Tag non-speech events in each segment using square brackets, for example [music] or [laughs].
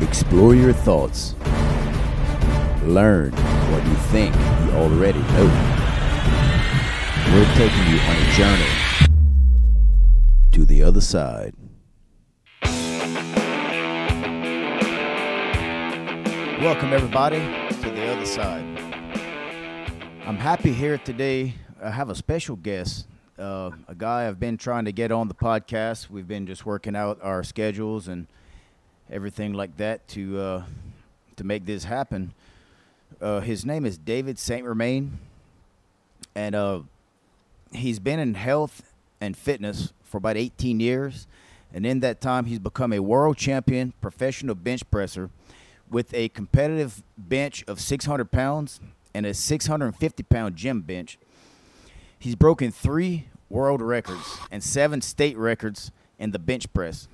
Explore your thoughts. Learn what you think you already know. We're taking you on a journey to the other side. Welcome, everybody, to the other side. I'm happy here today. I have a special guest, uh, a guy I've been trying to get on the podcast. We've been just working out our schedules and everything like that to uh, to make this happen. Uh, his name is David Saint Romain, and uh, he's been in health and fitness for about 18 years. And in that time, he's become a world champion professional bench presser with a competitive bench of 600 pounds and a 650 pound gym bench. He's broken three world records and seven state records in the bench press.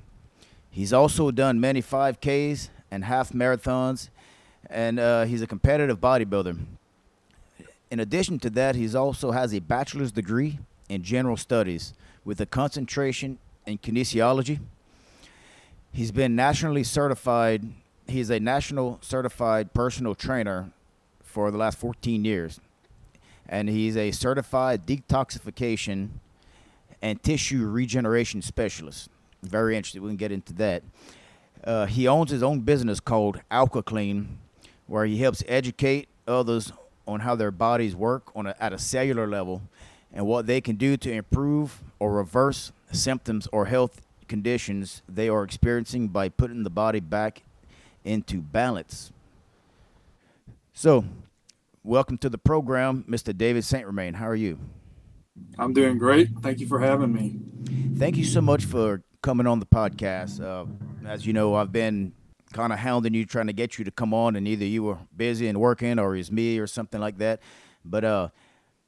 He's also done many 5Ks and half marathons, and uh, he's a competitive bodybuilder. In addition to that, he also has a bachelor's degree in general studies with a concentration in kinesiology. He's been nationally certified. He's a national certified personal trainer for the last 14 years. And he's a certified detoxification and tissue regeneration specialist. Very interested. We can get into that. Uh, he owns his own business called Alka-Clean, where he helps educate others on how their bodies work on a, at a cellular level and what they can do to improve or reverse symptoms or health conditions they are experiencing by putting the body back into balance. So, welcome to the program, Mr. David Saint Romain. How are you? I'm doing great. Thank you for having me. Thank you so much for coming on the podcast. Uh, as you know, I've been kind of hounding you, trying to get you to come on, and either you were busy and working, or it's me, or something like that. But uh,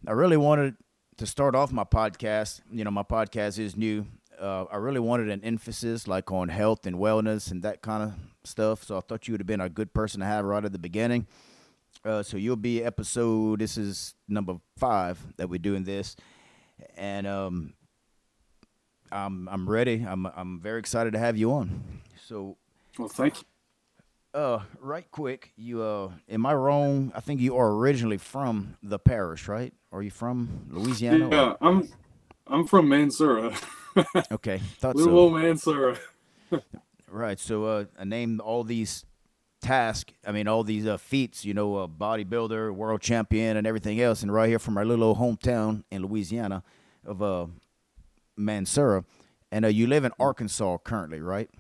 I really wanted to start off my podcast. You know, my podcast is new. Uh, I really wanted an emphasis like on health and wellness and that kind of stuff. So I thought you would have been a good person to have right at the beginning. Uh, so you'll be episode. This is number five that we're doing this, and um, I'm I'm ready. I'm I'm very excited to have you on. So, well, thank you. Uh, right quick, you uh, am I wrong? I think you are originally from the parish, right? Are you from Louisiana? Yeah, or? I'm I'm from Mansura. [laughs] okay, thought Little so. old Mansura. [laughs] right. So, uh, I named all these tasks. I mean, all these uh, feats. You know, a bodybuilder, world champion, and everything else. And right here from our little old hometown in Louisiana of uh Mansura, and uh, you live in Arkansas currently, right?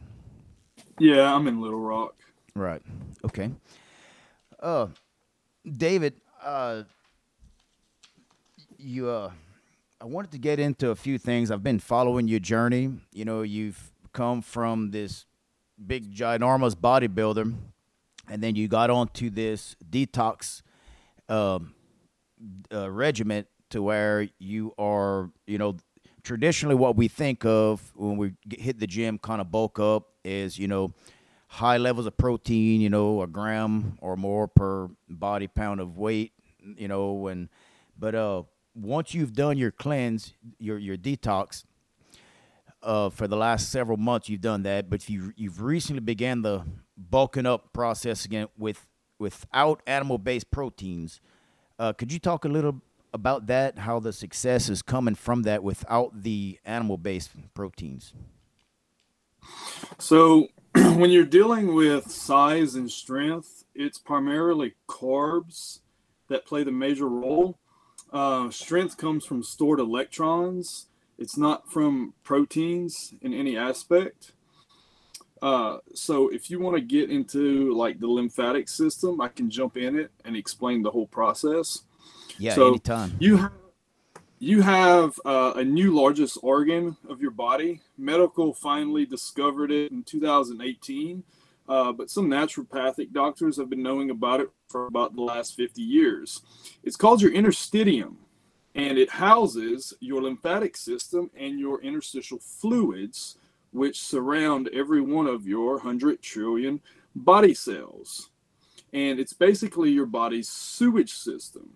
Yeah, I'm in Little Rock. Right. Okay. Uh, David, uh, you uh, I wanted to get into a few things. I've been following your journey. You know, you've come from this big ginormous bodybuilder, and then you got onto this detox um, uh, regiment to where you are, you know, traditionally what we think of when we hit the gym, kind of bulk up, is you know high levels of protein, you know, a gram or more per body pound of weight, you know, and but uh once you've done your cleanse, your your detox, uh for the last several months you've done that, but you you've recently began the bulking up process again with without animal based proteins. Uh, could you talk a little about that? How the success is coming from that without the animal based proteins? So, [clears throat] when you're dealing with size and strength, it's primarily carbs that play the major role. Uh, strength comes from stored electrons. It's not from proteins in any aspect. Uh, so if you want to get into like the lymphatic system, I can jump in it and explain the whole process. Yeah, so anytime. You have you have uh, a new largest organ of your body. Medical finally discovered it in 2018, uh, but some naturopathic doctors have been knowing about it for about the last 50 years. It's called your interstitium, and it houses your lymphatic system and your interstitial fluids, which surround every one of your 100 trillion body cells. And it's basically your body's sewage system.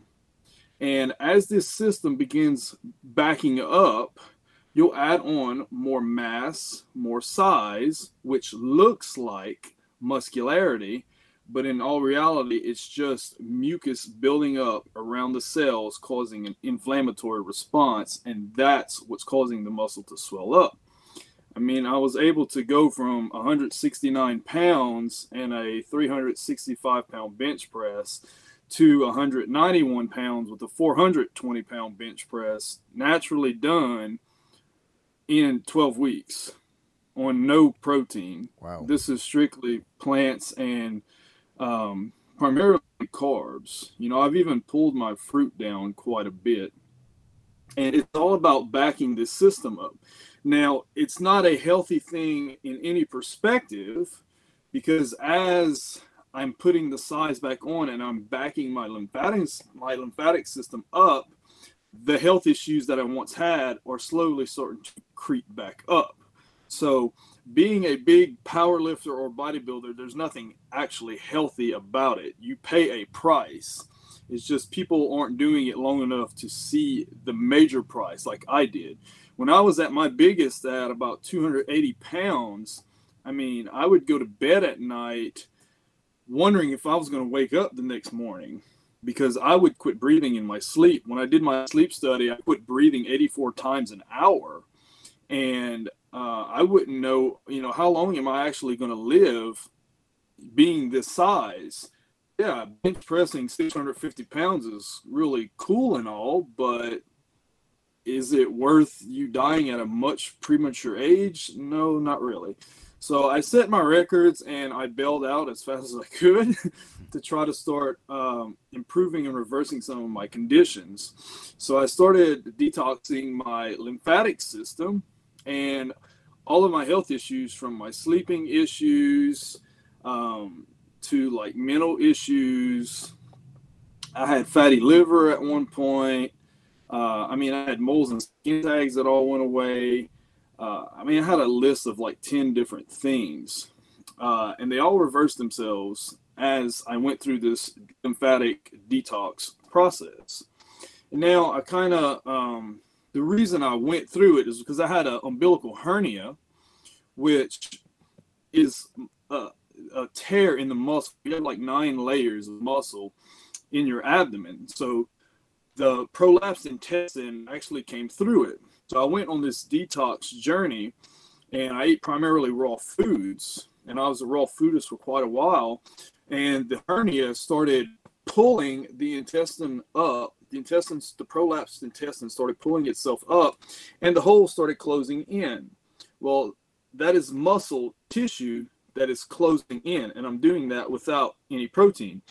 And as this system begins backing up, you'll add on more mass, more size, which looks like muscularity but in all reality it's just mucus building up around the cells causing an inflammatory response and that's what's causing the muscle to swell up. I mean i was able to go from 169 pounds and a 365 pound bench press to 191 pounds with a 420 pound bench press naturally done in 12 weeks on no protein. Wow. This is strictly plants and um, primarily carbs. You know, I've even pulled my fruit down quite a bit. And it's all about backing this system up. Now, it's not a healthy thing in any perspective because as I'm putting the size back on and I'm backing my lymphatic my lymphatic system up, the health issues that I once had are slowly starting to creep back up. So being a big power lifter or bodybuilder, there's nothing actually healthy about it. You pay a price. It's just people aren't doing it long enough to see the major price like I did. When I was at my biggest at about 280 pounds, I mean, I would go to bed at night wondering if I was going to wake up the next morning because I would quit breathing in my sleep. When I did my sleep study, I quit breathing 84 times an hour. And uh, I wouldn't know, you know, how long am I actually going to live being this size? Yeah, bench pressing 650 pounds is really cool and all, but is it worth you dying at a much premature age? No, not really. So I set my records and I bailed out as fast as I could [laughs] to try to start um, improving and reversing some of my conditions. So I started detoxing my lymphatic system and all of my health issues from my sleeping issues um, to like mental issues. I had fatty liver at one point. Uh, I mean, I had moles and skin tags that all went away. Uh, I mean, I had a list of like 10 different things, uh, and they all reversed themselves as I went through this lymphatic detox process. And now I kind of, um, the reason I went through it is because I had an umbilical hernia, which is a, a tear in the muscle. You have like nine layers of muscle in your abdomen. So the prolapsed intestine actually came through it. So I went on this detox journey and I ate primarily raw foods. And I was a raw foodist for quite a while. And the hernia started pulling the intestine up the intestines, the prolapsed intestine started pulling itself up and the hole started closing in. Well, that is muscle tissue that is closing in, and I'm doing that without any protein.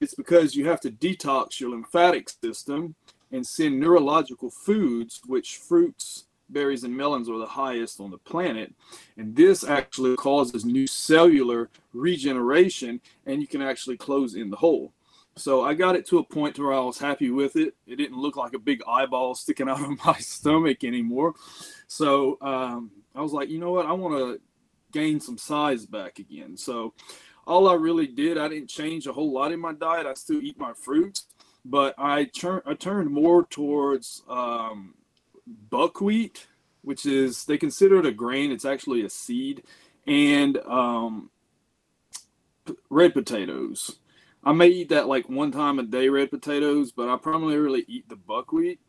It's because you have to detox your lymphatic system and send neurological foods, which fruits, berries, and melons are the highest on the planet. And this actually causes new cellular regeneration, and you can actually close in the hole. So I got it to a point where I was happy with it. It didn't look like a big eyeball sticking [laughs] out of my stomach anymore. So um, I was like, you know what? I want to gain some size back again. So all I really did, I didn't change a whole lot in my diet. I still eat my fruits, but I turned I turned more towards um, buckwheat, which is they consider it a grain. It's actually a seed, and um, red potatoes. I may eat that like one time a day, red potatoes, but I primarily really eat the buckwheat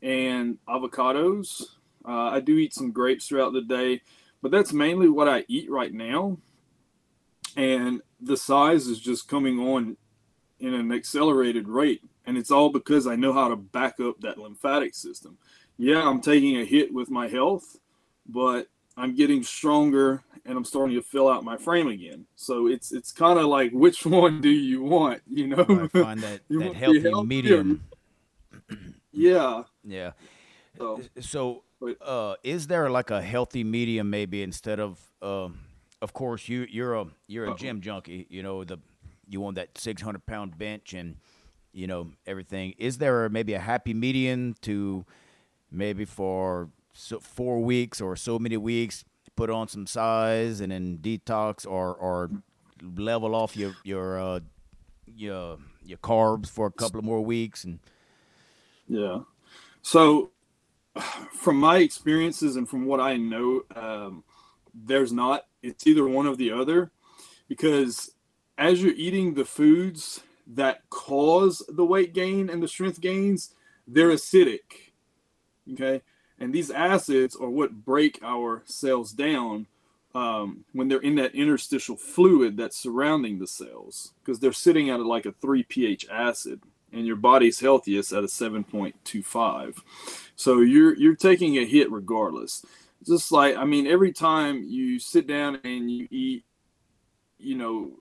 and avocados. Uh, I do eat some grapes throughout the day, but that's mainly what I eat right now. And the size is just coming on in an accelerated rate. And it's all because I know how to back up that lymphatic system. Yeah, I'm taking a hit with my health, but I'm getting stronger and I'm starting to fill out my frame again. So it's it's kind of like which [laughs] one do you want? You know, right, find that, [laughs] that healthy medium. yeah. Yeah. So, so uh, is there like a healthy medium maybe instead of uh, of course you you're a you're a gym junkie. You know the you want that 600 pound bench and you know everything. Is there maybe a happy median to maybe for so four weeks or so many weeks put on some size and then detox or or level off your your uh, your your carbs for a couple of more weeks and yeah so from my experiences and from what i know um, there's not it's either one or the other because as you're eating the foods that cause the weight gain and the strength gains, they're acidic. Okay. And these acids are what break our cells down um, when they're in that interstitial fluid that's surrounding the cells because they're sitting at like a 3 pH acid and your body's healthiest at a 7.25. So you're you're taking a hit regardless. Just like I mean every time you sit down and you eat you know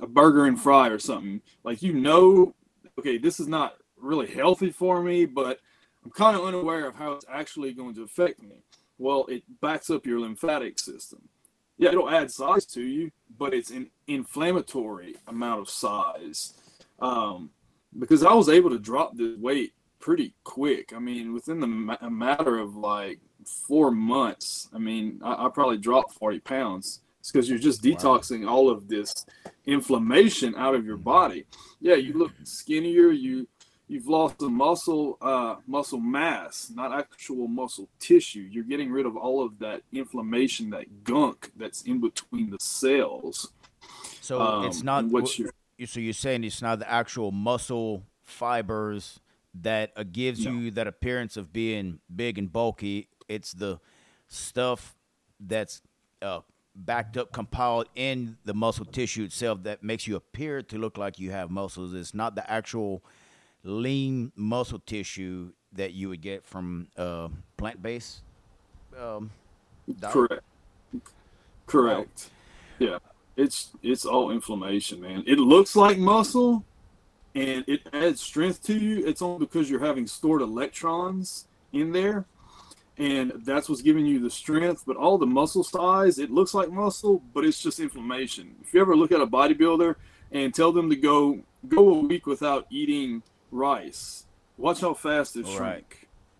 a, burger and fry or something, like you know okay, this is not really healthy for me, but I'm kind of unaware of how it's actually going to affect me. Well, it backs up your lymphatic system. Yeah, it'll add size to you, but it's an inflammatory amount of size. Um, because I was able to drop this weight pretty quick. I mean, within the ma- a matter of like four months, I mean, I, I probably dropped 40 pounds. It's because you're just detoxing wow. all of this inflammation out of your body. Yeah, you look skinnier. You you've lost the muscle uh, muscle mass, not actual muscle tissue. You're getting rid of all of that inflammation, that gunk that's in between the cells. So um, it's not what you so you're saying it's not the actual muscle fibers that uh, gives no. you that appearance of being big and bulky. It's the stuff that's uh, backed up, compiled in the muscle tissue itself that makes you appear to look like you have muscles. It's not the actual lean muscle tissue that you would get from uh, plant based. Um, Correct. Correct. Yeah it's it's all inflammation, man. It looks like muscle, and it adds strength to you. It's only because you're having stored electrons in there, and that's what's giving you the strength. But all the muscle size, it looks like muscle, but it's just inflammation. If you ever look at a bodybuilder and tell them to go go a week without eating rice, watch how fast it shrink. Right.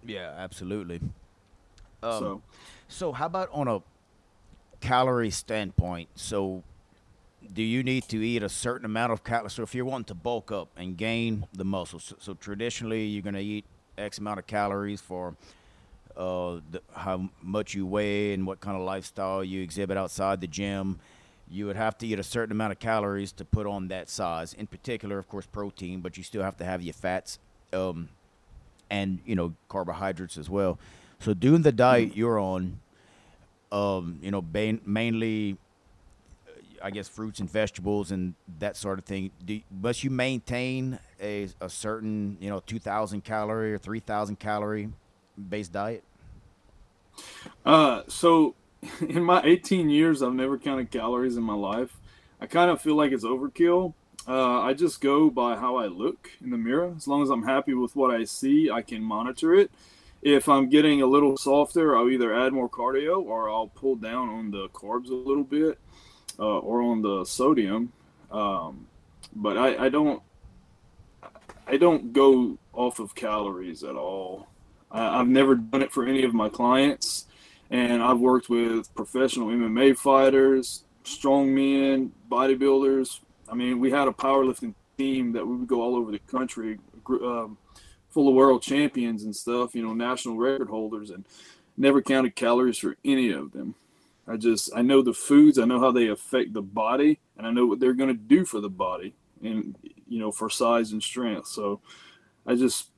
Yeah, absolutely. Um, so, so how about on a calorie standpoint? So do you need to eat a certain amount of calories? So if you're wanting to bulk up and gain the muscle, so, so traditionally you're going to eat X amount of calories for uh, the, how much you weigh and what kind of lifestyle you exhibit outside the gym. You would have to eat a certain amount of calories to put on that size. In particular, of course, protein, but you still have to have your fats um, and you know carbohydrates as well. So doing the diet you're on, um, you know, mainly I guess fruits and vegetables and that sort of thing. Do must you maintain a, a certain you know two thousand calorie or three thousand calorie based diet? Uh, so [laughs] in my 18 years, I've never counted calories in my life. I kind of feel like it's overkill. Uh, I just go by how I look in the mirror. As long as I'm happy with what I see, I can monitor it. If I'm getting a little softer, I'll either add more cardio or I'll pull down on the carbs a little bit uh, or on the sodium. Um, but I, I don't I don't go off of calories at all. I, I've never done it for any of my clients, and I've worked with professional MMA fighters, strongmen, bodybuilders. I mean, we had a powerlifting team that we would go all over the country, um, full of world champions and stuff. You know, national record holders, and never counted calories for any of them. I just I know the foods, I know how they affect the body, and I know what they're going to do for the body, and you know for size and strength. So I just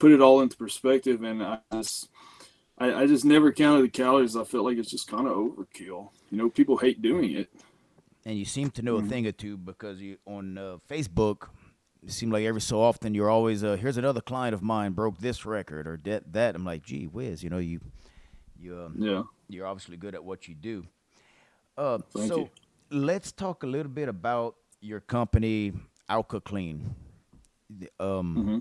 put it all into perspective, and I just I, I just never counted the calories. I felt like it's just kind of overkill. You know, people hate doing it. And you seem to know mm-hmm. a thing or two because you on uh, Facebook. It seemed like every so often you're always uh, here's another client of mine broke this record or that that. I'm like, gee whiz, you know you you um, yeah you're obviously good at what you do. Uh, so you. let's talk a little bit about your company, Alka-Clean. Um, mm-hmm.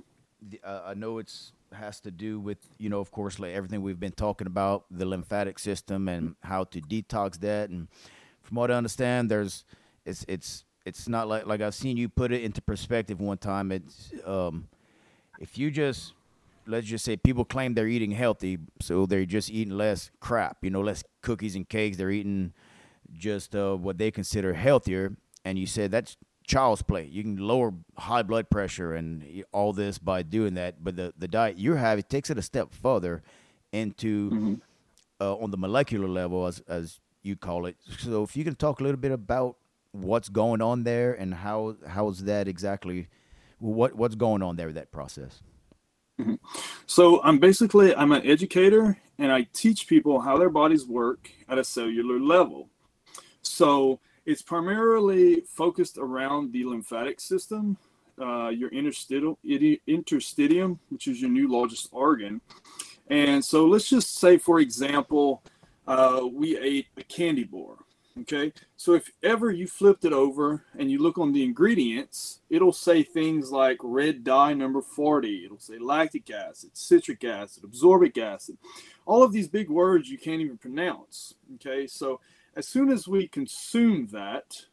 Uh, I know it's has to do with you know, of course, like everything we've been talking about, the lymphatic system and how to detox that. And from what I understand, there's it's it's it's not like like I've seen you put it into perspective one time. It's um, if you just let's just say people claim they're eating healthy, so they're just eating less crap, you know, less cookies and cakes. They're eating just uh, what they consider healthier. And you said that's child's play. You can lower high blood pressure and all this by doing that. But the, the diet you're having takes it a step further into mm-hmm. uh, on the molecular level, as, as you call it. So if you can talk a little bit about what's going on there and how how's that exactly what what's going on there with that process? Mm-hmm. So I'm basically I'm an educator and I teach people how their bodies work at a cellular level. So it's primarily focused around the lymphatic system, uh, your interstitial interstitium, which is your new largest organ. And so let's just say, for example, uh, we ate a candy bar. Okay, so if ever you flipped it over and you look on the ingredients, it'll say things like red dye number 40, it'll say lactic acid, citric acid, absorbic acid, all of these big words you can't even pronounce. Okay, so as soon as we consume that,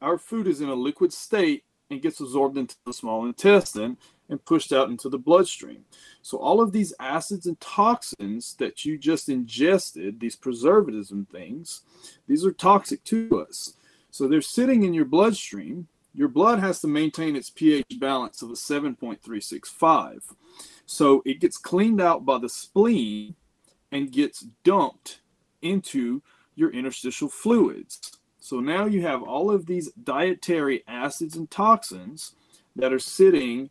our food is in a liquid state and gets absorbed into the small intestine and pushed out into the bloodstream. So, all of these acids and toxins that you just ingested, these preservatives and things, these are toxic to us. So, they're sitting in your bloodstream. Your blood has to maintain its pH balance of a 7.365. So, it gets cleaned out by the spleen and gets dumped into your interstitial fluids. So, now you have all of these dietary acids and toxins that are sitting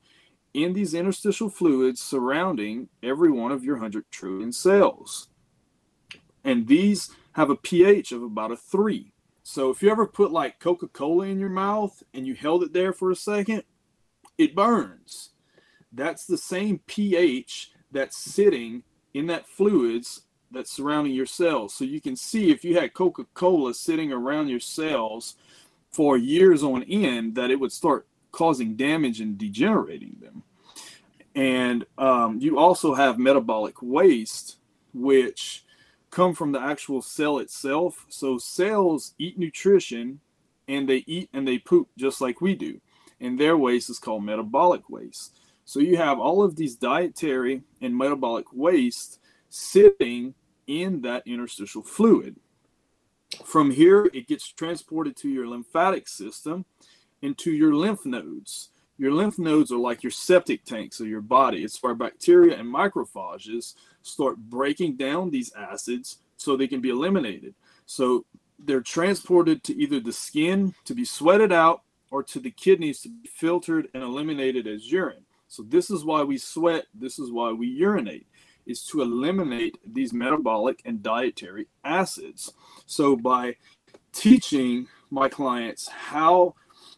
in these interstitial fluids surrounding every one of your 100 trillion cells. And these have a pH of about a 3. So if you ever put like Coca Cola in your mouth and you held it there for a second, it burns. That's the same pH that's sitting in that fluids that's surrounding your cells. So you can see if you had Coca Cola sitting around your cells for years on end, that it would start causing damage and degenerating them. And um, you also have metabolic waste, which come from the actual cell itself. So cells eat nutrition and they eat and they poop just like we do. And their waste is called metabolic waste. So you have all of these dietary and metabolic waste sitting in that interstitial fluid. From here, it gets transported to your lymphatic system into your lymph nodes. Your lymph nodes are like your septic tanks of your body. It's where bacteria and macrophages start breaking down these acids so they can be eliminated. So they're transported to either the skin to be sweated out or to the kidneys to be filtered and eliminated as urine. So this is why we sweat, this is why we urinate is to eliminate these metabolic and dietary acids. So by teaching my clients how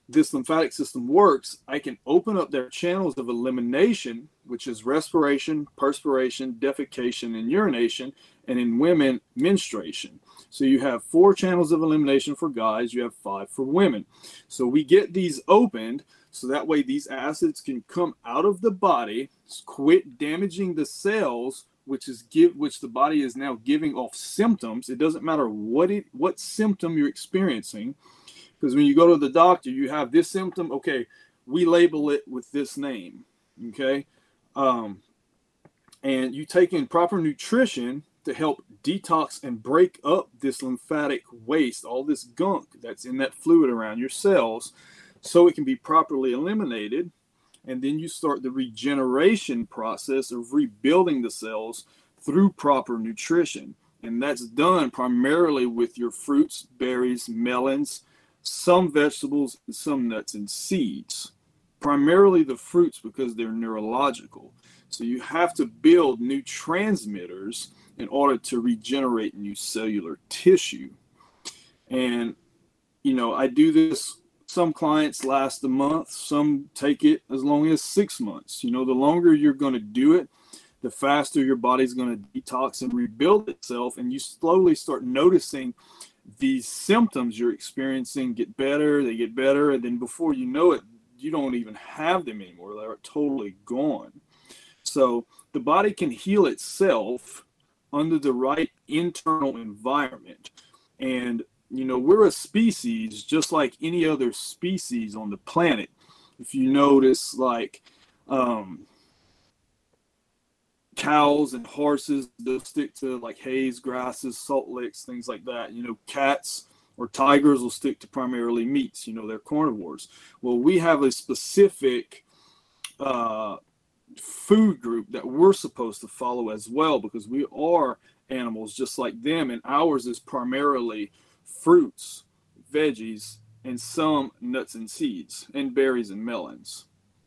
this lymphatic system works, I can open up their channels of elimination, which is respiration, perspiration, defecation, and urination, and in women, menstruation. So you have four channels of elimination for guys, you have five for women. So we get these opened so that way these acids can come out of the body, quit damaging the cells which is give which the body is now giving off symptoms. It doesn't matter what it what symptom you're experiencing because when you go to the doctor, you have this symptom. Okay, we label it with this name. Okay, um, and you take in proper nutrition to help detox and break up this lymphatic waste, all this gunk that's in that fluid around your cells, so it can be properly eliminated. And then you start the regeneration process of rebuilding the cells through proper nutrition. And that's done primarily with your fruits, berries, melons, some vegetables, and some nuts and seeds. Primarily the fruits because they're neurological. So you have to build new transmitters in order to regenerate new cellular tissue. And, you know, I do this. Some clients last a month, some take it as long as six months. You know, the longer you're going to do it, the faster your body's going to detox and rebuild itself. And you slowly start noticing these symptoms you're experiencing get better, they get better, and then before you know it, you don't even have them anymore. They're totally gone. So the body can heal itself under the right internal environment. And, you know, we're a species just like any other species on the planet. If you notice, like, um, cows and horses they'll stick to like hays grasses salt licks things like that you know cats or tigers will stick to primarily meats you know they're carnivores well we have a specific uh, food group that we're supposed to follow as well because we are animals just like them and ours is primarily fruits veggies and some nuts and seeds, and berries and melons.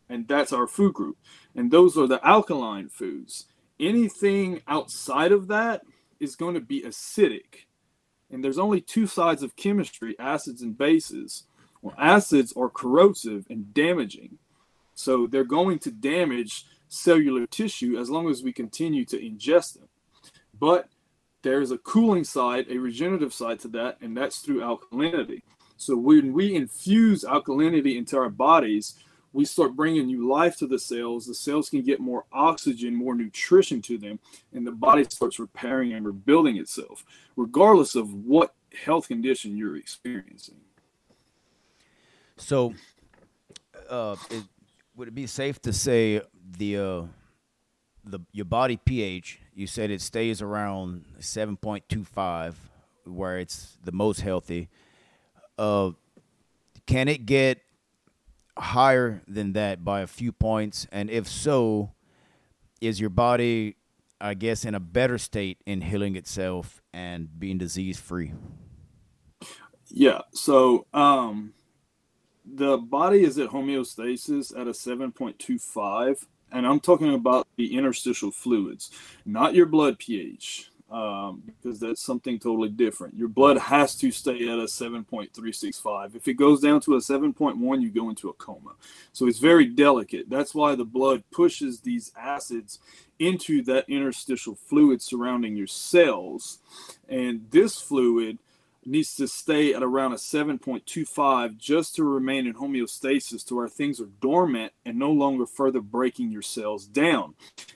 And that's our food group. And those are the alkaline foods. Anything outside of that is going to be acidic. And there's only two sides of chemistry acids and bases. Well, acids are corrosive and damaging. So they're going to damage cellular tissue as long as we continue to ingest them. But there's a cooling side, a regenerative side to that, and that's through alkalinity. So when we infuse alkalinity into our bodies, we start bringing new life to the cells. The cells can get more oxygen, more nutrition to them, and the body starts repairing and rebuilding itself, regardless of what health condition you're experiencing. So, uh, it, would it be safe to say the uh, the your body pH? You said it stays around seven point two five, where it's the most healthy. Uh, can it get higher than that by a few points? And if so, is your body, I guess, in a better state in healing itself and being disease free? Yeah. So, um, the body is at homeostasis at a 7.25 and i'm talking about the interstitial fluids not your blood ph um, because that's something totally different. Your blood has to stay at a 7.365 if it goes down to a 7.1 you go into a coma. So it's very delicate. That's why the blood pushes these acids into that interstitial fluid surrounding your cells. And this fluid needs to stay at around a 7.25 just to remain in homeostasis to where things are dormant and no longer further breaking your cells down.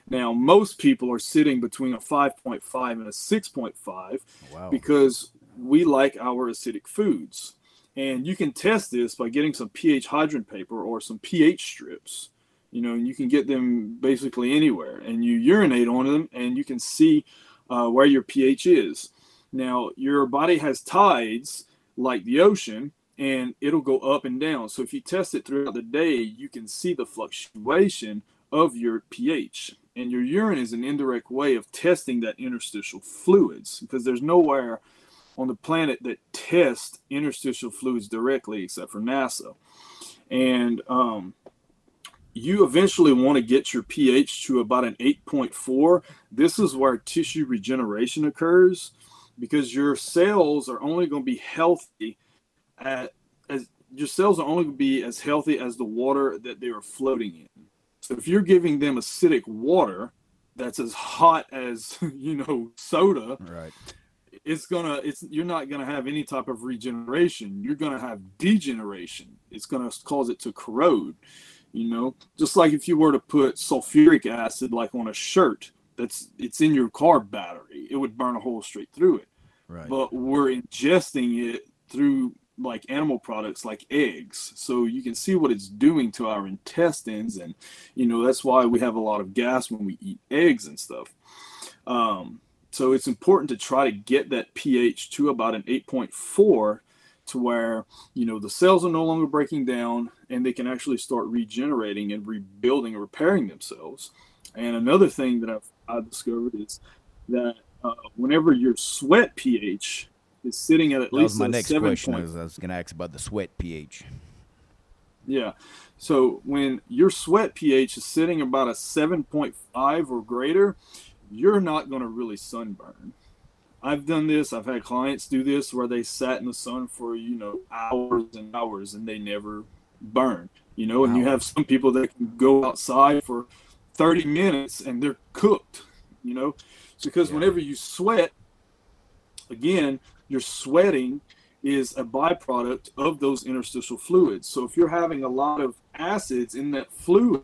Now, most people are sitting between a 5.5 and a 6.5 wow. because we like our acidic foods. And you can test this by getting some pH Hydrion paper or some pH strips. You know, and you can get them basically anywhere and you urinate on them and you can see uh, where your pH is now, your body has tides like the ocean, and it'll go up and down. So if you test it throughout the day, you can see the fluctuation of your pH. And your urine is an indirect way of testing that interstitial fluids because there's nowhere on the planet that tests interstitial fluids directly except for NASA. And um, you eventually want to get your pH to about an 8.4. This is where tissue regeneration occurs because your cells are only going to be healthy at, as your cells are only going to be as healthy as the water that they are floating in. So if you're giving them acidic water that's as hot as [laughs] you know soda, right? It's gonna it's you're not gonna have any type of regeneration. You're gonna have degeneration. It's gonna cause it to corrode. You know, just like if you were to put sulfuric acid like on a shirt that's it's in your car battery, it would burn a hole straight through it. Right. But we're ingesting it through like animal products like eggs. So you can see what it's doing to our intestines and you know that's why we have a lot of gas when we eat eggs and stuff. Um, so it's important to try to get that pH to about an 8.4 to where you know the cells are no longer breaking down and they can actually start regenerating and rebuilding and repairing themselves. And another thing that I've, I've discovered is that uh, whenever your sweat pH is sitting at at that least was my next 7. question. Point, was I was going to ask about the sweat pH. yeah. So when your sweat pH is sitting about a 7.5 or greater, you're not going to really sunburn. I've done this. I've had clients do this where they sat in the sun for, you know, hours and hours and they never burn. You know, and you have some people that can go outside for 30 minutes and they're cooked, you know. Because yeah. whenever you sweat, again, you're sweating is a byproduct of those interstitial fluids. So if you're having a lot of acids in that fluid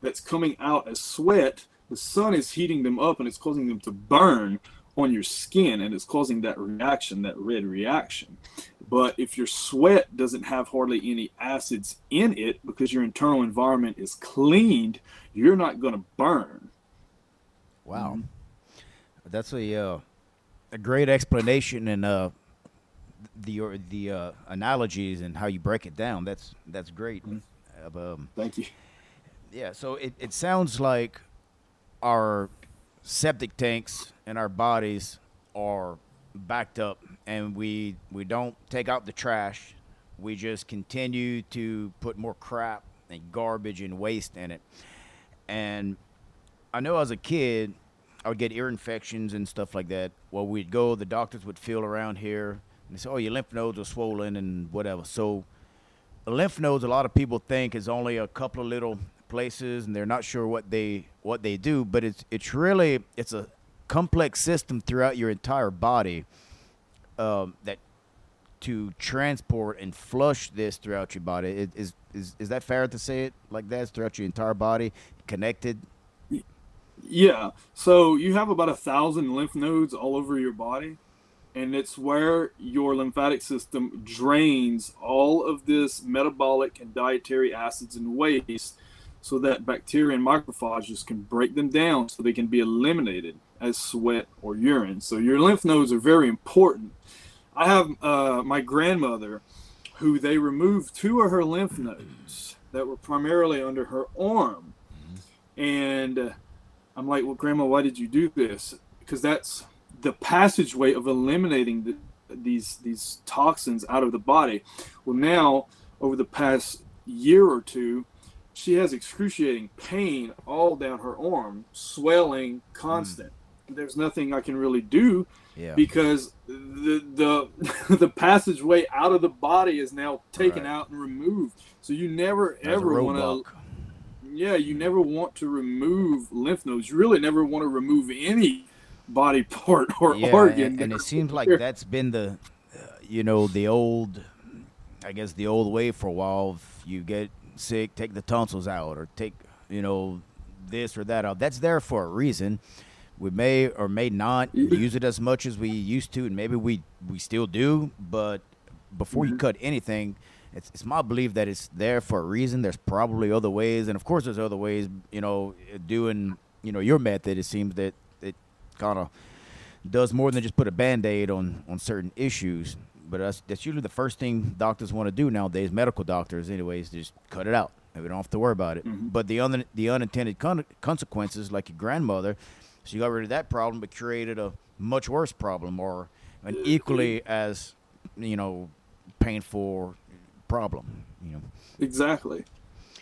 that's coming out as sweat, the sun is heating them up and it's causing them to burn on your skin and it's causing that reaction, that red reaction. But if your sweat doesn't have hardly any acids in it because your internal environment is cleaned, you're not going to burn. Wow. Mm-hmm. That's a uh, a great explanation and uh, the the uh, analogies and how you break it down. That's that's great. Mm-hmm. Um, Thank you. Yeah, so it, it sounds like our septic tanks and our bodies are backed up and we we don't take out the trash we just continue to put more crap and garbage and waste in it. And I know as a kid, I would get ear infections and stuff like that. Well, we'd go, the doctors would feel around here, and they say, "Oh, your lymph nodes are swollen and whatever." So, lymph nodes, a lot of people think is only a couple of little places, and they're not sure what they what they do. But it's it's really it's a complex system throughout your entire body um, that to transport and flush this throughout your body. Is is is that fair to say it like that? It's throughout your entire body, connected. Yeah. So you have about a thousand lymph nodes all over your body, and it's where your lymphatic system drains all of this metabolic and dietary acids and waste so that bacteria and macrophages can break them down so they can be eliminated as sweat or urine. So your lymph nodes are very important. I have uh, my grandmother who they removed two of her lymph nodes that were primarily under her arm. And uh, I'm like, well, Grandma, why did you do this? Because that's the passageway of eliminating the, these these toxins out of the body. Well, now over the past year or two, she has excruciating pain all down her arm, swelling, constant. Mm. There's nothing I can really do yeah. because the the [laughs] the passageway out of the body is now taken right. out and removed. So you never That's ever want to. Yeah, you never want to remove lymph nodes. You really never want to remove any body part or yeah, organ. And, and it seems like that's been the, uh, you know, the old, I guess the old way for a while. If you get sick, take the tonsils out, or take, you know, this or that out. That's there for a reason we may or may not use it as much as we used to, and maybe we we still do. But before mm-hmm. you cut anything, it's it's my belief that it's there for a reason. There's probably other ways, and of course, there's other ways. You know, doing you know your method. It seems that it kind of does more than just put a band-aid on on certain issues. But that's that's usually the first thing doctors want to do nowadays. Medical doctors, anyways, just cut it out. We don't have to worry about it. Mm-hmm. But the un- the unintended con- consequences, like your grandmother, so you got rid of that problem, but created a much worse problem or an equally as you know painful problem. You know exactly.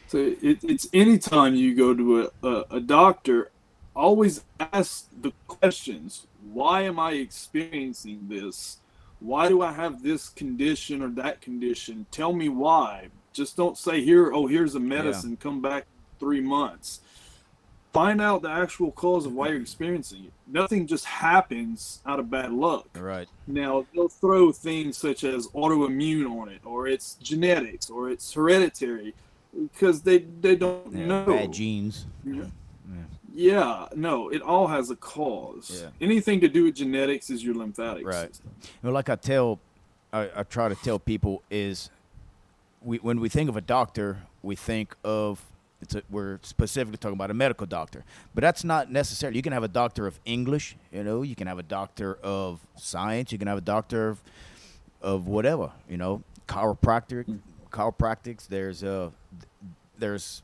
So it, it's anytime you go to a, a, a doctor, always ask the questions: Why am I experiencing this? Why do I have this condition or that condition? Tell me why. Just don't say here. Oh, here's a medicine. Yeah. Come back three months find out the actual cause of why you're experiencing it. Nothing just happens out of bad luck. Right. Now they'll throw things such as autoimmune on it, or it's genetics, or it's hereditary, because they they don't yeah, know bad genes. Yeah. yeah. Yeah, no, it all has a cause. Yeah. Anything to do with genetics is your lymphatic right. system. Well, like I tell, I, I try to tell people is, we when we think of a doctor, we think of it's a, we're specifically talking about a medical doctor, but that's not necessarily. You can have a doctor of English, you know. You can have a doctor of science. You can have a doctor of, of whatever, you know, chiropractic, mm. chiropractics. There's a, there's,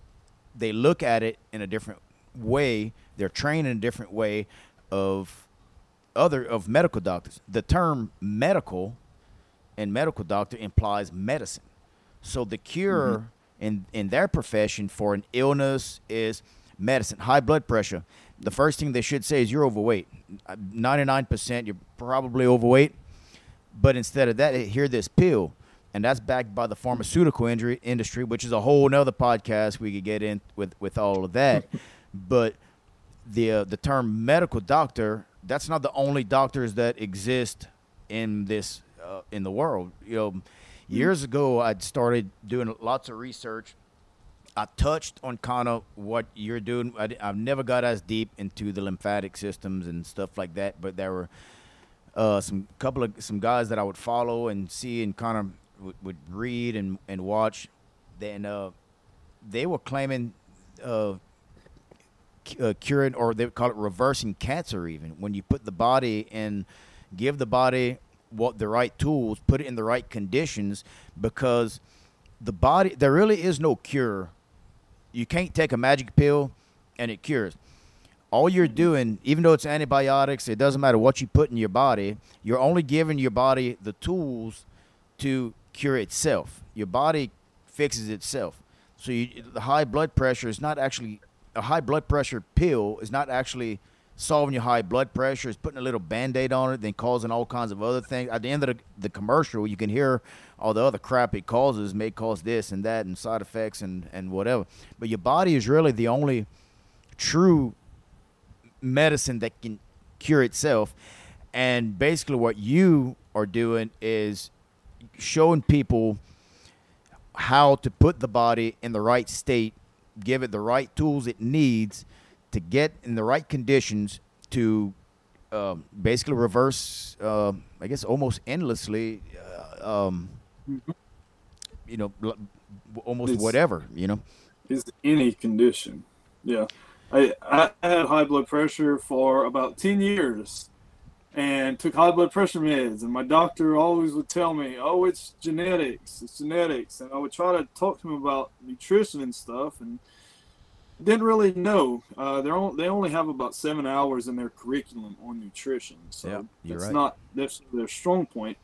they look at it in a different way. They're trained in a different way of other of medical doctors. The term medical and medical doctor implies medicine. So the cure. Mm-hmm in in their profession for an illness is medicine. High blood pressure. The first thing they should say is you're overweight. 99% you're probably overweight. But instead of that, hear this pill. And that's backed by the pharmaceutical injury industry, which is a whole nother podcast we could get in with, with all of that. [laughs] but the uh, the term medical doctor, that's not the only doctors that exist in this uh, in the world. You know, Years ago, I'd started doing lots of research. I touched on kind of what you're doing. I, have never got as deep into the lymphatic systems and stuff like that, but there were uh, some couple of some guys that I would follow and see and kind of would, would read and, and watch. Then uh, they were claiming uh, uh, curing or they would call it reversing cancer even when you put the body in give the body what the right tools, put it in the right conditions because the body there really is no cure. You can't take a magic pill and it cures. All you're doing, even though it's antibiotics, it doesn't matter what you put in your body, you're only giving your body the tools to cure itself. Your body fixes itself. So you, the high blood pressure is not actually a high blood pressure pill is not actually solving your high blood pressure. It's putting a little band-aid on it, then causing all kinds of other things. At the end of the, the commercial, you can hear all the other crap it causes may cause this and that and side effects and, and whatever. But your body is really the only true medicine that can cure itself. And basically, what you are doing is showing people how to put the body in the right state, give it the right tools it needs to get in the right conditions to uh, basically reverse, uh, I guess, almost endlessly, uh, um, you know, almost It's- whatever, you know. is any condition. Yeah. I, I had high blood pressure for about 10 years and took high blood pressure meds. And my doctor always would tell me, oh, it's genetics. It's genetics. And I would try to talk to him about nutrition and stuff. And didn't really know. Uh, they're on, they only have about seven hours in their curriculum on nutrition. So Yeah, that's right. not that's their strong point.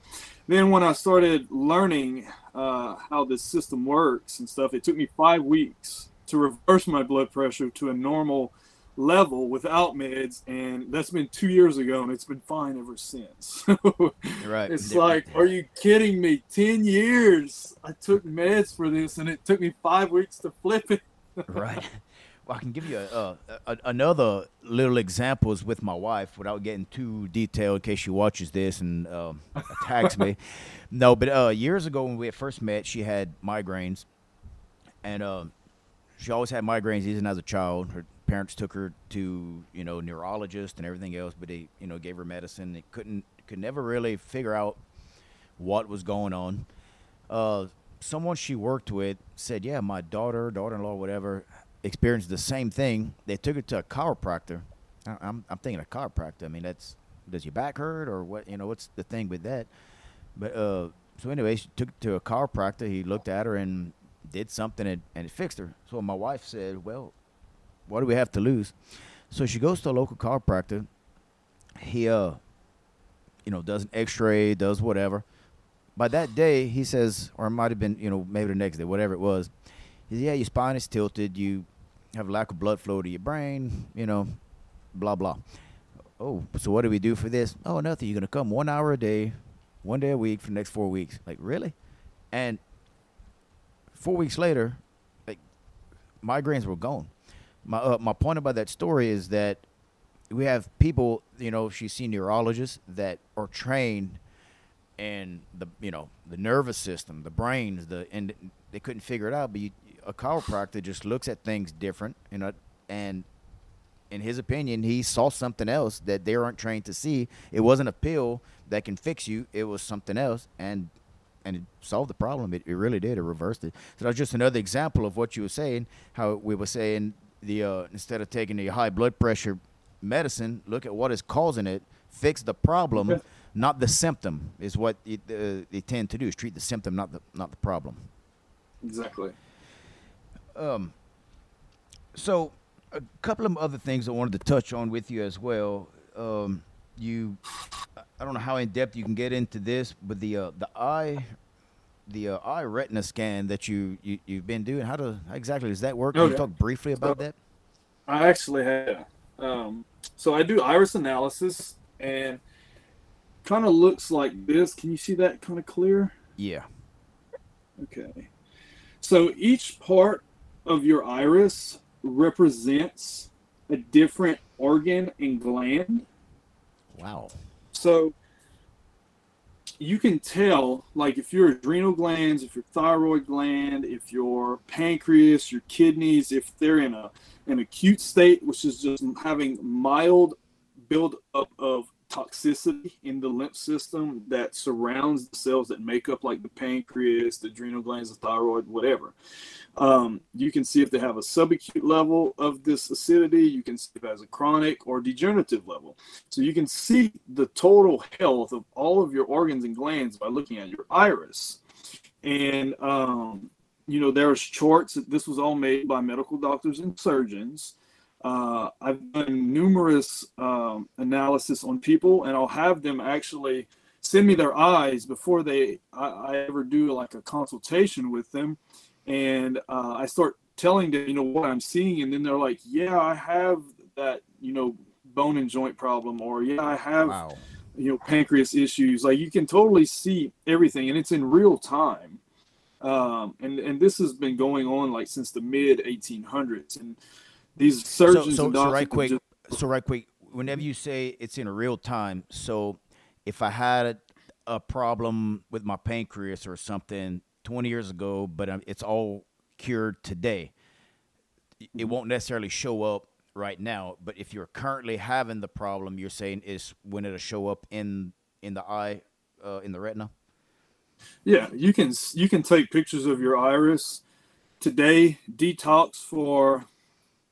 Then when I started learning uh, how this system works and stuff, it took me five weeks to reverse my blood pressure to a normal level without meds, and that's been two years ago, and it's been fine ever since. [laughs] Right. it's like, are you kidding me? Ten years I took meds for this, and it took me five weeks to flip it. right. I can give you a, a, a, another little example is with my wife without getting too detailed in case she watches this and um, attacks me. [laughs] No, but uh, years ago when we had first met, she had migraines, and um, she always had migraines even as a child. Her parents took her to you know neurologist and everything else, but they you know gave her medicine. They couldn't could never really figure out what was going on. Uh, someone she worked with said, "Yeah, my daughter, daughter-in-law, whatever, experienced the same thing. They took her to a chiropractor. I- I'm I'm thinking a chiropractor. I mean, that's does your back hurt or what? You know, what's the thing with that? But uh, so anyway, she took to a chiropractor. He looked at her and did something and, and it fixed her. So my wife said, "Well, what do we have to lose?" So she goes to a local chiropractor. He uh, you know, does an X-ray, does whatever. By that day, he says, or it might have been, you know, maybe the next day, whatever it was. "Yeah, your spine is tilted. You have lack of blood flow to your brain. You know, blah blah." Oh, so what do we do for this? Oh, nothing. You're gonna come one hour a day, one day a week for the next four weeks. Like really? And four weeks later, like migraines were gone. My uh, my point about that story is that we have people, you know, she's seen neurologists that are trained in the, you know, the nervous system, the brains, the, and they couldn't figure it out. But you, a chiropractor just looks at things different, you know, and in his opinion, he saw something else that they aren't trained to see. It wasn't a pill that can fix you; it was something else, and and it solved the problem. It, it really did. It reversed it. So that was just another example of what you were saying. How we were saying the uh, instead of taking the high blood pressure medicine, look at what is causing it, fix the problem, not the symptom. Is what it, uh, they tend to do is treat the symptom, not the not the problem. Exactly. Um, so a couple of other things I wanted to touch on with you as well. Um, you, I don't know how in depth you can get into this, but the uh, the eye, the uh, eye retina scan that you, you you've been doing. How do how exactly does that work? Can you talk briefly about So- that? I actually have. Um, so I do iris analysis, and kind of looks like this. Can you see that kind of clear? Yeah. Okay. So each part of your iris represents a different organ and gland. Wow. So you can tell, like, if your adrenal glands, if your thyroid gland, if your pancreas, your kidneys, if they're in a an acute state, which is just having mild buildup of toxicity in the lymph system that surrounds the cells that make up like the pancreas, the adrenal glands, the thyroid, whatever. Um, you can see if they have a subacute level of this acidity. You can see if it has a chronic or degenerative level. So you can see the total health of all of your organs and glands by looking at your iris. And um, you know, there's charts. This was all made by medical doctors and surgeons. Uh, I've done numerous um, analysis on people, and I'll have them actually send me their eyes before they I, I ever do like a consultation with them, and uh, I start telling them you know what I'm seeing, and then they're like, yeah, I have that you know bone and joint problem, or yeah, I have wow. you know pancreas issues. Like you can totally see everything, and it's in real time. Um, and and this has been going on like since the mid 1800s, and these surgeons so, so, so right quick, just, so right quick. Whenever you say it's in real time, so if I had a problem with my pancreas or something 20 years ago, but um, it's all cured today, it mm-hmm. won't necessarily show up right now. But if you're currently having the problem, you're saying is when it'll show up in in the eye, uh, in the retina. Yeah, you can you can take pictures of your iris today, detox for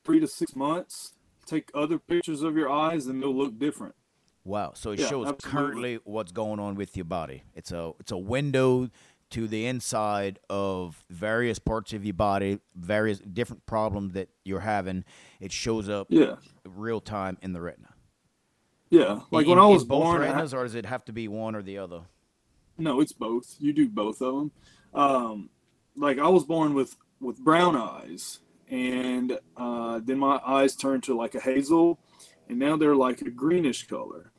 three to six months. Take other pictures of your eyes, and they'll look different. Wow. So it yeah, shows absolutely. currently what's going on with your body. It's a it's a window to the inside of various parts of your body, various different problems that you're having. It shows up yeah. real time in the retina. Yeah. Like in, when I was both born retinas I, or does it have to be one or the other? No, it's both. You do both of them. Um, like I was born with with brown eyes and uh, then my eyes turned to like a hazel and now they're like a greenish color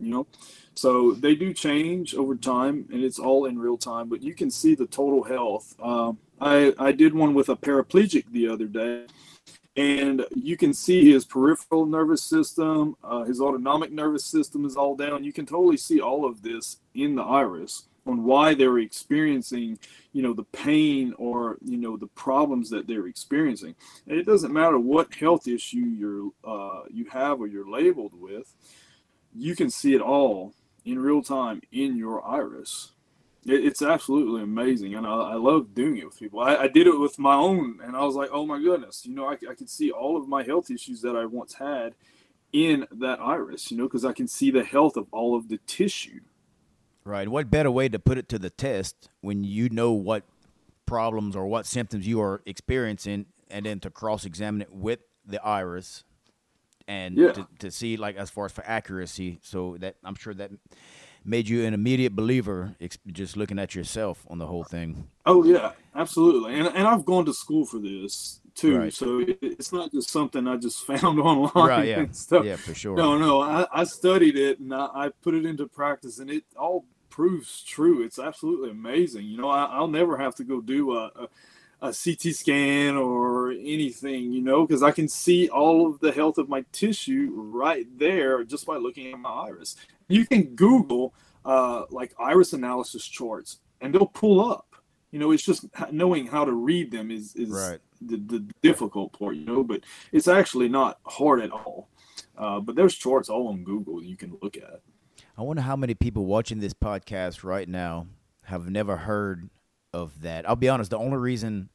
you know? So they do change over time and it's all in real time but you can see the total health. Um, i i did one with a paraplegic the other day and you can see his peripheral nervous system uh, his autonomic nervous system is all down. You can totally see all of this in the iris on why they're experiencing you know the pain or you know the problems that they're experiencing and it doesn't matter what health issue you're uh, you have or you're labeled with you can see it all in real time in your iris. It, it's absolutely amazing, and I, I, love doing it with people. I, I, did it with my own, and I was like, oh my goodness, you know, I, I could see all of my health issues that I once had in that iris, you know, because I can see the health of all of the tissue. Right. What better way to put it to the test when you know what problems or what symptoms you are experiencing, and then to cross examine it with the iris and yeah. to, to see like as far as for accuracy. So that I'm sure that made you an immediate believer just looking at yourself on the whole thing. Oh yeah, absolutely. And and I've gone to school for this too. Right. So it's not just something I just [laughs] found online right, yeah. and stuff. Yeah, for sure. No, no, I, I studied it and I, I, put it into practice and it all proves true. It's absolutely amazing. You know, I, will never have to go do a, a a CT scan or anything, you know, because I can see all of the health of my tissue right there just by looking at my iris. You can Google uh, like iris analysis charts and they'll pull up. You know, it's just knowing how to read them is, is right. the, the difficult part, you know, but it's actually not hard at all. Uh, but there's charts all on Google you can look at. I wonder how many people watching this podcast right now have never heard of that. I'll be honest, the only reason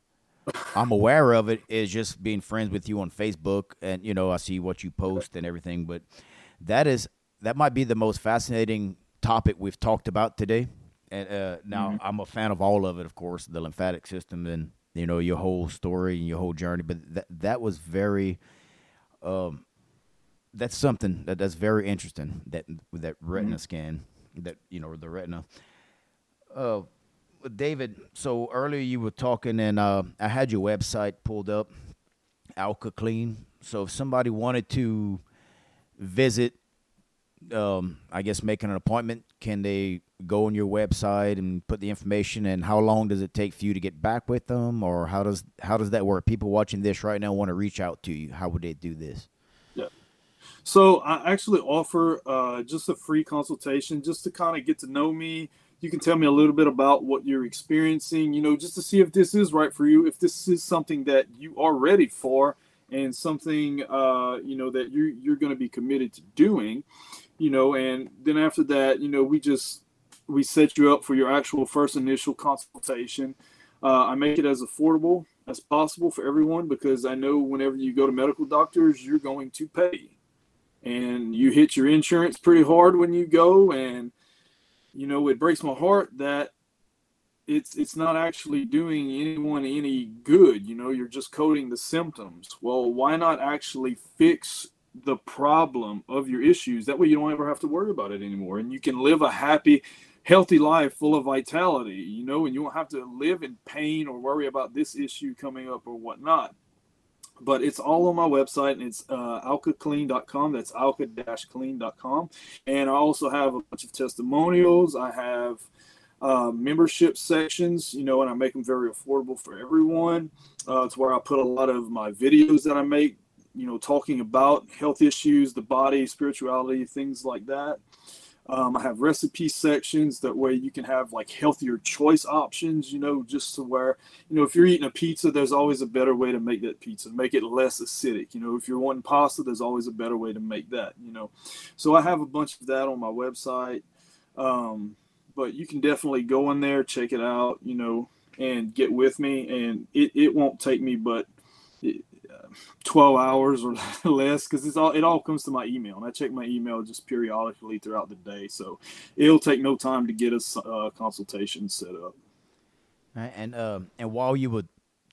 I'm aware of it is just being friends with you on Facebook, and you know I see what you post and everything. But that is that might be the most fascinating topic we've talked about today. And uh, now mm-hmm. I'm a fan of all of it, of course, the lymphatic system and you know your whole story and your whole journey. But that that was very, um, that's something that that's very interesting. That that retina mm-hmm. scan, that you know the retina. Uh, David, so earlier you were talking, and uh, I had your website pulled up, Alka Clean. So if somebody wanted to visit, um, I guess making an appointment, can they go on your website and put the information? And how long does it take for you to get back with them, or how does how does that work? People watching this right now want to reach out to you. How would they do this? So I actually offer uh, just a free consultation, just to kind of get to know me you can tell me a little bit about what you're experiencing, you know, just to see if this is right for you, if this is something that you are ready for and something uh, you know that you're you're going to be committed to doing, you know, and then after that, you know, we just we set you up for your actual first initial consultation. Uh, I make it as affordable as possible for everyone because I know whenever you go to medical doctors, you're going to pay, and you hit your insurance pretty hard when you go, and you know, it breaks my heart that it's it's not actually doing anyone any good. You know, you're just coding the symptoms. Well, why not actually fix the problem of your issues. That way you don't ever have to worry about it anymore. And you can live a happy, healthy life full of vitality, you know, and you don't have to live in pain or worry about this issue coming up or whatnot. But it's all on my website and it's uh, alkaclean.com. That's alka-clean.com. And I also have a bunch of testimonials. I have uh, membership sections, you know, and I make them very affordable for everyone. Uh, it's where I put a lot of my videos that I make you know, talking about health issues, the body, spirituality, things like that. Um, I have recipe sections that way you can have like healthier choice options, you know, just to where, you know, if you're eating a pizza, there's always a better way to make that pizza, make it less acidic. You know, if you're wanting pasta, there's always a better way to make that, you know. So I have a bunch of that on my website. Um, but you can definitely go in there, check it out, you know, and get with me. And it, it won't take me but 12 hours or [laughs] less because it's all it all comes to my email and i check my email just periodically throughout the day so it'll take no time to get a uh, consultation set up. And uh, and while you were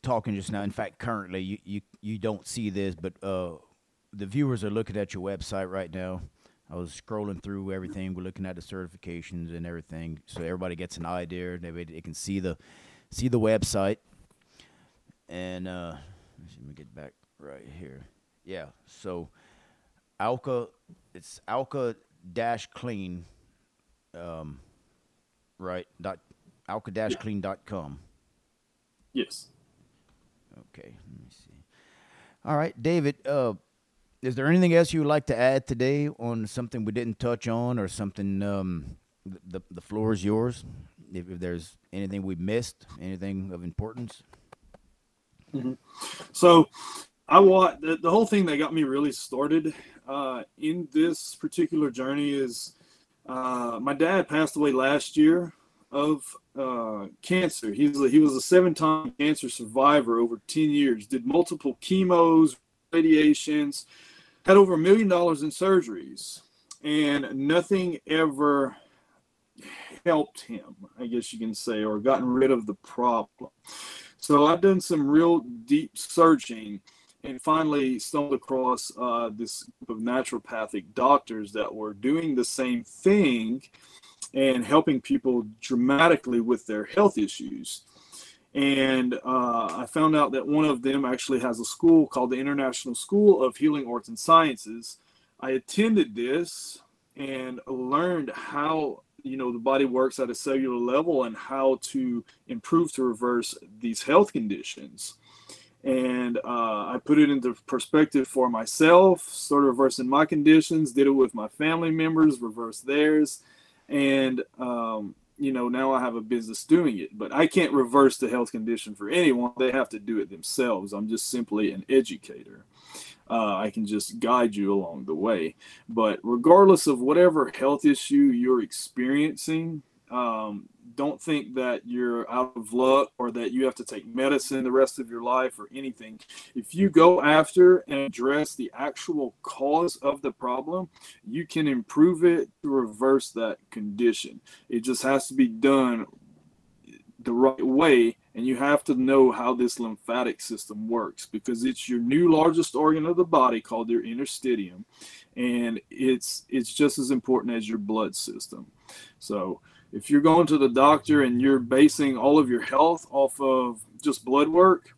talking just now in fact currently you you, you don't see this but uh, the viewers are looking at your website right now. I was scrolling through everything. We're looking at the certifications and everything so everybody gets an idea they, they can see the see the website. And uh let me get back right here. Yeah. So Alka, it's Alka dash clean, um, right? Dot Alka dash clean dot com. Yes. Okay. Let me see. All right, David. Uh, is there anything else you would like to add today on something we didn't touch on, or something? Um, the the floor is yours. If, if there's anything we missed, anything of importance. Mm-hmm. So, I want the, the whole thing that got me really started uh, in this particular journey is uh, my dad passed away last year of uh, cancer. He was a, he was a seven time cancer survivor over ten years. Did multiple chemos, radiations, had over a million dollars in surgeries, and nothing ever helped him. I guess you can say, or gotten rid of the problem. So I've done some real deep searching and finally stumbled across uh, this group of naturopathic doctors that were doing the same thing and helping people dramatically with their health issues. And uh, I found out that one of them actually has a school called the International School of Healing Arts and Sciences. I attended this and learned how you know the body works at a cellular level and how to improve to reverse these health conditions and uh, i put it into perspective for myself sort started reversing my conditions did it with my family members reversed theirs. And um, you know now i have a business doing it but i can't reverse the health condition for anyone. They have to do it themselves. I'm just simply an educator. Uh, I can just guide you along the way. But regardless of whatever health issue you're experiencing, um, don't think that you're out of luck or that you have to take medicine the rest of your life or anything. If you go after and address the actual cause of the problem, you can improve it to reverse that condition. It just has to be done the right way and you have to know how this lymphatic system works because it's your new largest organ of the body called your interstitium and it's it's just as important as your blood system so if you're going to the doctor and you're basing all of your health off of just blood work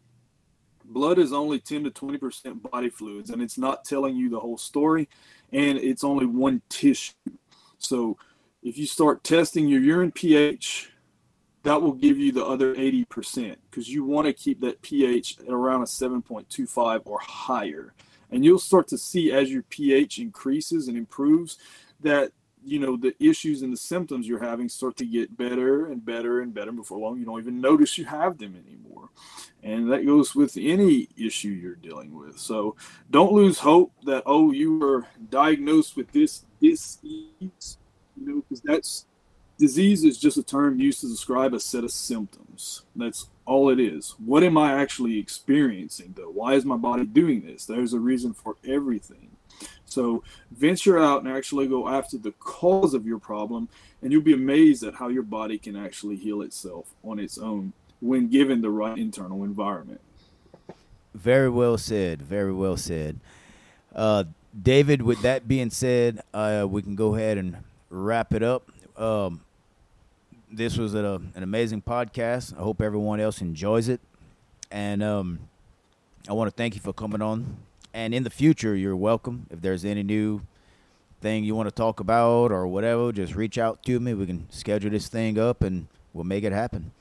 blood is only 10 to 20% body fluids and it's not telling you the whole story and it's only one tissue so if you start testing your urine ph that will give you the other 80% because you want to keep that pH at around a 7.25 or higher. And you'll start to see as your pH increases and improves that you know the issues and the symptoms you're having start to get better and better and better before long you don't even notice you have them anymore and that goes with any issue you're dealing with so don't lose hope that oh you were diagnosed with this disease you know because that's disease is just a term used to describe a set of symptoms. That's all it is. What am I actually experiencing though? Why is my body doing this? There's a reason for everything. So venture out and actually go after the cause of your problem, and you'll be amazed at how your body can actually heal itself on its own when given the right internal environment. Very well said. Very well said. Uh, David, with that being said, uh, we can go ahead and wrap it up. Um, this was a, an amazing podcast. I hope everyone else enjoys it. And um, I want to thank you for coming on and in the future, you're welcome. If there's any new thing you want to talk about or whatever, just reach out to me. We can schedule this thing up and we'll make it happen.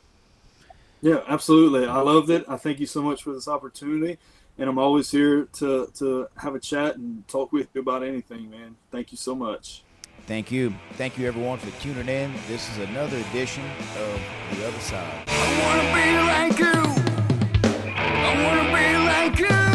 Yeah, absolutely. I loved it. I thank you so much for this opportunity. And I'm always here to, to have a chat and talk with you about anything, man. Thank you so much. Thank you. Thank you, everyone, for tuning in. This is another edition of The Other Side. I want to be like you. I want to be like you.